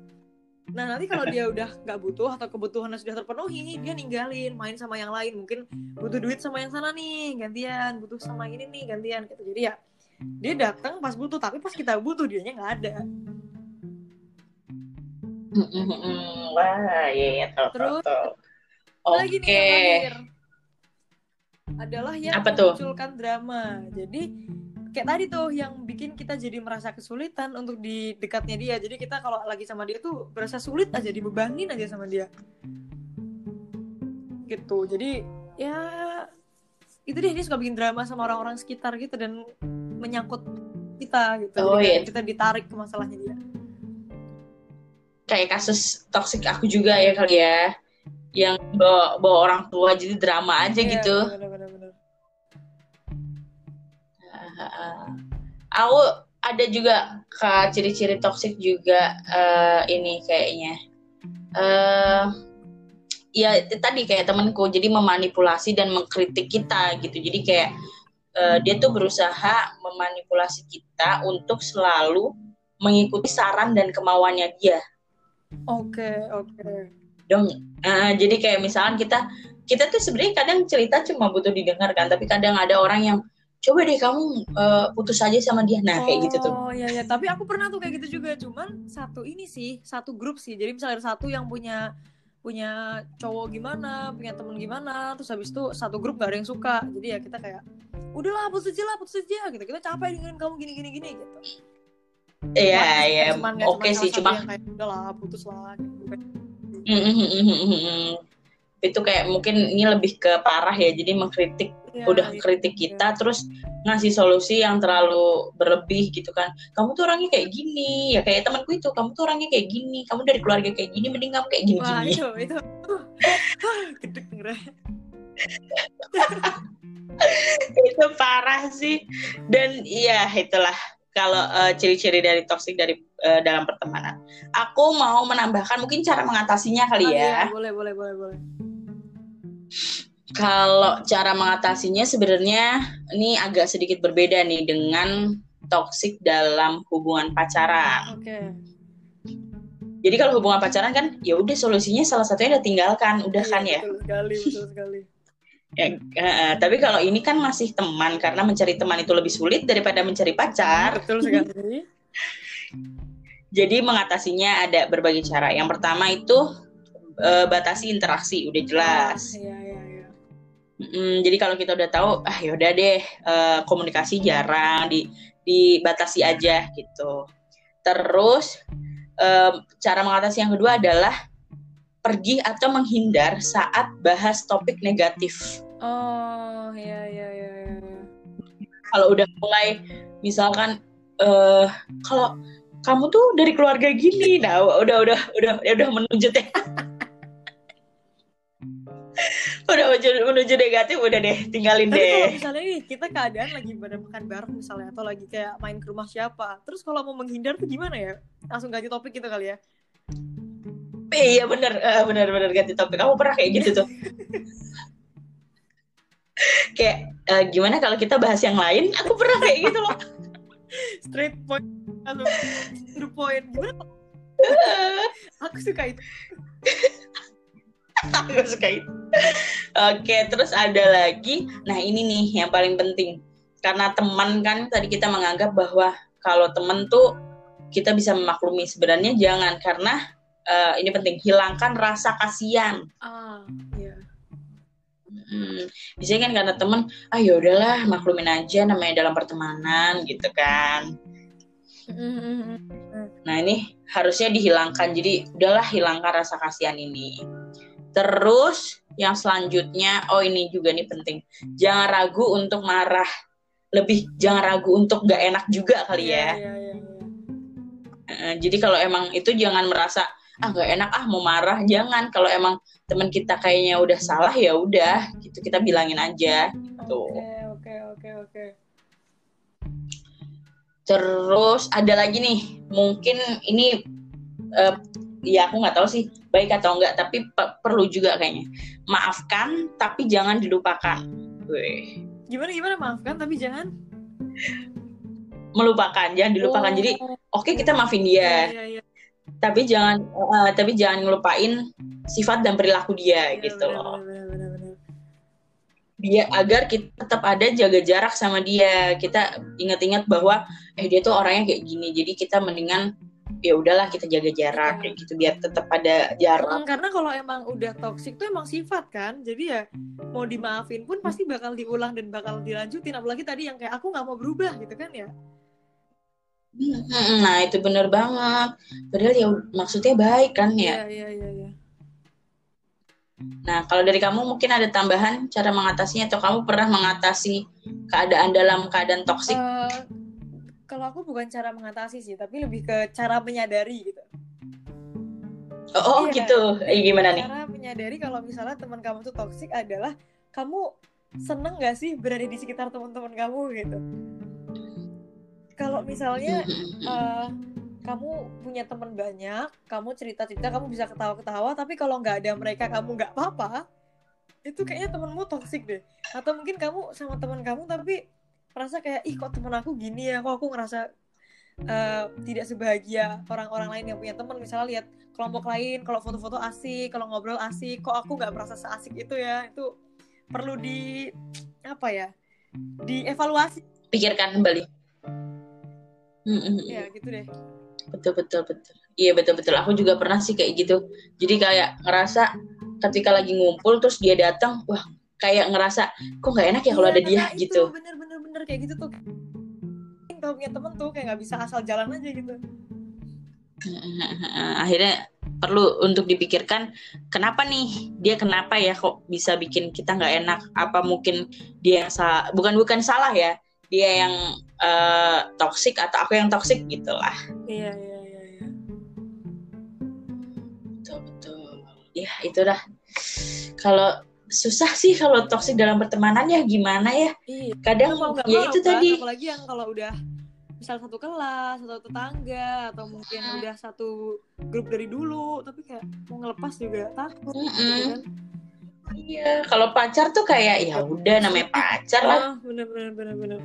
Nah, nanti kalau dia (laughs) udah nggak butuh atau kebutuhannya sudah terpenuhi, dia ninggalin main sama yang lain. Mungkin butuh duit sama yang sana nih, gantian, butuh sama ini nih, gantian gitu. Jadi ya dia datang pas butuh, tapi pas kita butuh dianya nggak ada. Wah iya iya tahu Terus, tahu. lagi nih yang Oke. terakhir adalah yang Apa tuh? memunculkan drama jadi kayak tadi tuh yang bikin kita jadi merasa kesulitan untuk di dekatnya dia jadi kita kalau lagi sama dia tuh berasa sulit aja dibebanin aja sama dia gitu jadi ya itu deh dia suka bikin drama sama orang-orang sekitar gitu dan menyangkut kita gitu Oh, iya. kita ditarik ke masalahnya dia Kayak kasus toksik aku juga ya kali ya. Yang bawa, bawa orang tua jadi drama aja Iya, gitu. bener-bener. Ah, Aku ada juga kak ciri-ciri toksik juga eh, ini kayaknya. eh ya tadi kayak temanku jadi memanipulasi dan mengkritik kita gitu. Jadi kayak eh, dia tuh berusaha memanipulasi kita untuk selalu mengikuti saran dan kemauannya dia. Oke oke. Dong uh, jadi kayak misalkan kita kita tuh sebenarnya kadang cerita cuma butuh didengarkan tapi kadang ada orang yang coba deh kamu uh, putus aja sama dia. Nah oh, kayak gitu tuh. Oh iya iya. Tapi aku pernah tuh kayak gitu juga. Cuman satu ini sih satu grup sih. Jadi misalnya ada satu yang punya punya cowok gimana punya temen gimana terus habis itu satu grup gak ada yang suka. Jadi ya kita kayak udahlah putus aja lah putus aja. Gitu. Kita capek dengerin kamu gini gini gini gitu iya iya oke sih cuma kayak udahlah putus lah gitu. itu kayak mungkin ini lebih ke parah ya jadi mengkritik ya, udah iya, kritik kita ya. terus ngasih solusi yang terlalu berlebih gitu kan. Kamu tuh orangnya kayak gini. Ya kayak temanku itu kamu tuh orangnya kayak gini kamu dari keluarga kayak gini mending kamu kayak gini. Wah, gini itu. Itu (laughs) itu parah sih. Dan iya itulah kalau uh, ciri-ciri dari toxic dari uh, dalam pertemanan. Aku mau menambahkan mungkin cara mengatasinya kali oh, ya. Iya, boleh, boleh, boleh, boleh. Kalau cara mengatasinya sebenarnya ini agak sedikit berbeda nih dengan toksik dalam hubungan pacaran. Oke. Okay. Jadi kalau hubungan pacaran kan ya udah solusinya salah satunya udah tinggalkan, udah iya, kan ya. Betul sekali, betul sekali. Ya, uh, tapi kalau ini kan masih teman karena mencari teman itu lebih sulit daripada mencari pacar. Betul sekali. (laughs) Jadi mengatasinya ada berbagai cara. Yang pertama itu uh, batasi interaksi, udah jelas. Oh, iya, iya Mm, jadi kalau kita udah tahu, ah yaudah deh uh, komunikasi jarang, di dibatasi aja gitu. Terus um, cara mengatasi yang kedua adalah pergi atau menghindar saat bahas topik negatif. Oh iya iya iya. iya. Kalau udah mulai misalkan uh, kalau kamu tuh dari keluarga gini, nah udah udah udah udah menuju teh. (laughs) udah menuju, menuju negatif udah deh tinggalin Tapi deh kalau misalnya nih kita keadaan lagi pada makan bareng misalnya atau lagi kayak main ke rumah siapa terus kalau mau menghindar tuh gimana ya langsung ganti topik gitu kali ya iya bener uh, bener bener ganti topik kamu pernah kayak gitu tuh (laughs) kayak uh, gimana kalau kita bahas yang lain? Aku pernah kayak gitu loh. (laughs) Straight point. Atau to point. Gimana? (laughs) Aku suka itu. (laughs) Aku suka itu. Oke terus ada lagi. Nah ini nih yang paling penting. Karena teman kan tadi kita menganggap bahwa kalau teman tuh kita bisa memaklumi. Sebenarnya jangan karena uh, ini penting. Hilangkan rasa kasihan. Iya Hmm, biasanya kan karena temen, ah ya udahlah maklumin aja namanya dalam pertemanan gitu kan. Nah ini harusnya dihilangkan, jadi udahlah hilangkan rasa kasihan ini. Terus yang selanjutnya, oh ini juga nih penting. Jangan ragu untuk marah. Lebih jangan ragu untuk gak enak juga kali ya. Yeah, yeah, yeah. Uh, jadi kalau emang itu jangan merasa ah gak enak. Ah mau marah. Jangan. Kalau emang teman kita kayaknya udah salah ya udah. Gitu kita bilangin aja. Gitu. Oke oke oke oke. Terus ada lagi nih. Mungkin ini uh, ya aku nggak tahu sih baik atau enggak tapi perlu juga kayaknya. Maafkan tapi jangan dilupakan. Weh. gimana gimana? Maafkan tapi jangan? Melupakan jangan dilupakan. Oh. jadi oke okay, kita maafin dia. Ya, ya, ya. Tapi jangan uh, tapi jangan ngelupain sifat dan perilaku dia ya, gitu bener, loh bener, bener, bener. dia agar kita tetap ada jaga jarak sama dia kita ingat-ingat bahwa eh dia tuh orangnya kayak gini jadi kita mendingan ya udahlah kita jaga jarak ya. kayak gitu biar tetap ada jarak. karena kalau emang udah toksik tuh emang sifat kan, jadi ya mau dimaafin pun pasti bakal diulang dan bakal dilanjutin. Apalagi tadi yang kayak aku nggak mau berubah gitu kan ya. Nah itu bener banget. Padahal ya maksudnya baik kan ya. Iya iya iya. Ya. Nah kalau dari kamu mungkin ada tambahan cara mengatasinya atau kamu pernah mengatasi keadaan dalam keadaan toksik? Uh, kalau aku bukan cara mengatasi sih, tapi lebih ke cara menyadari gitu. Oh, oh iya, gitu. Eh, gimana nih? Cara menyadari kalau misalnya teman kamu tuh toksik adalah kamu seneng gak sih berada di sekitar teman-teman kamu gitu. Kalau misalnya uh, (laughs) kamu punya teman banyak, kamu cerita-cerita, kamu bisa ketawa-ketawa, tapi kalau nggak ada mereka kamu nggak apa-apa, itu kayaknya temenmu toksik deh. Atau mungkin kamu sama teman kamu tapi merasa kayak ih kok temen aku gini ya? Kok aku ngerasa uh, tidak sebahagia orang-orang lain yang punya teman misalnya lihat kelompok lain kalau foto-foto asik kalau ngobrol asik kok aku nggak merasa seasik itu ya? Itu perlu di apa ya dievaluasi. Pikirkan kembali ya gitu deh. Betul betul betul. Iya betul betul. Aku juga pernah sih kayak gitu. Jadi kayak ngerasa ketika lagi ngumpul terus dia datang wah kayak ngerasa kok nggak enak ya kalau iya, ada dia? itu, gitu. bener bener bener kayak gitu tuh. Kalau punya temen tuh kayak nggak bisa asal jalan aja gitu. Akhirnya perlu untuk dipikirkan kenapa nih? Dia kenapa ya kok bisa bikin kita nggak enak? Apa mungkin dia yang salah bukan bukan salah ya dia yang uh, toksik atau aku yang toksik gitulah. Iya iya iya, iya. betul betul. Ya itu dah kalau susah sih kalau toksik dalam pertemanan ya gimana ya? Iya. kadang ya itu kan, tadi. apalagi yang kalau udah misal satu kelas atau tetangga atau mungkin udah satu grup dari dulu tapi kayak mau ngelepas juga takut mm -mm. gitu kan iya kalau pacar tuh kayak ya udah namanya pacar lah bener bener bener bener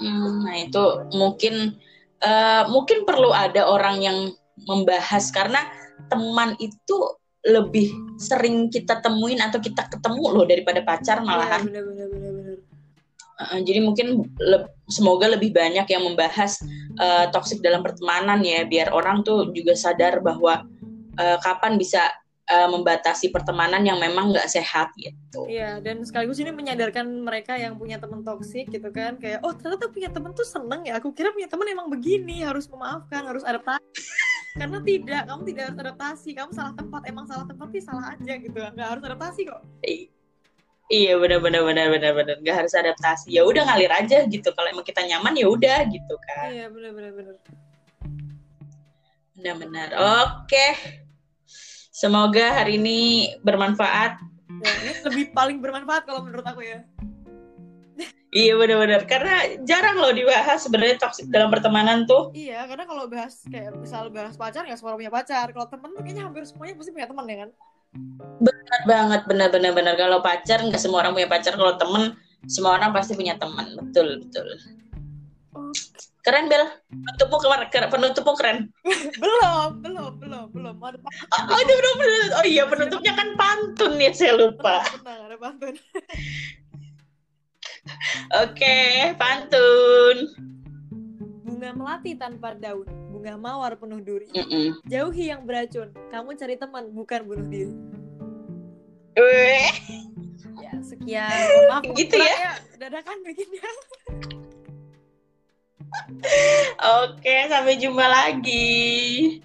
hmm, nah itu mungkin uh, mungkin perlu ada orang yang membahas karena teman itu lebih sering kita temuin atau kita ketemu loh daripada pacar iya, malahan. Ya, bener, bener, bener, bener. Uh, jadi mungkin le semoga lebih banyak yang membahas uh, toksik dalam pertemanan ya biar orang tuh juga sadar bahwa uh, kapan bisa uh, membatasi pertemanan yang memang nggak sehat gitu. Iya dan sekaligus ini menyadarkan mereka yang punya teman toksik gitu kan kayak oh ternyata punya teman tuh seneng ya aku kira punya teman emang begini harus memaafkan harus adaptasi. (laughs) Karena tidak kamu tidak harus adaptasi kamu salah tempat emang salah tempat sih salah aja gitu nggak harus adaptasi kok. I iya benar benar benar benar benar nggak harus adaptasi ya udah ngalir aja gitu kalau emang kita nyaman ya udah gitu kan. Iya benar benar benar. Benar benar oke semoga hari ini bermanfaat ya, ini lebih paling bermanfaat kalau menurut aku ya Iya benar-benar karena jarang loh dibahas sebenarnya toksik dalam pertemanan tuh. Iya karena kalau bahas kayak misal bahas pacar nggak semua punya pacar. Kalau temen tuh kayaknya hampir semuanya pasti punya teman ya kan. Benar banget benar-benar benar kalau pacar nggak semua orang punya pacar. Kalau temen semua orang pasti punya teman betul betul. Keren Bel, penutupmu keren, penutupmu keren. (laughs) belum, belum, belum, belum. Oh, oh, belum, belum. Oh iya, penutupnya kan pantun ya, saya lupa. Tenang, ada pantun. (laughs) Oke, pantun. Bunga melati tanpa daun, bunga mawar penuh duri. Mm -mm. Jauhi yang beracun, kamu cari teman bukan bunuh diri. Weh. Ya, sekian. Maaf, (laughs) gitu ya. Dadakan bikinnya. Oke, sampai jumpa lagi.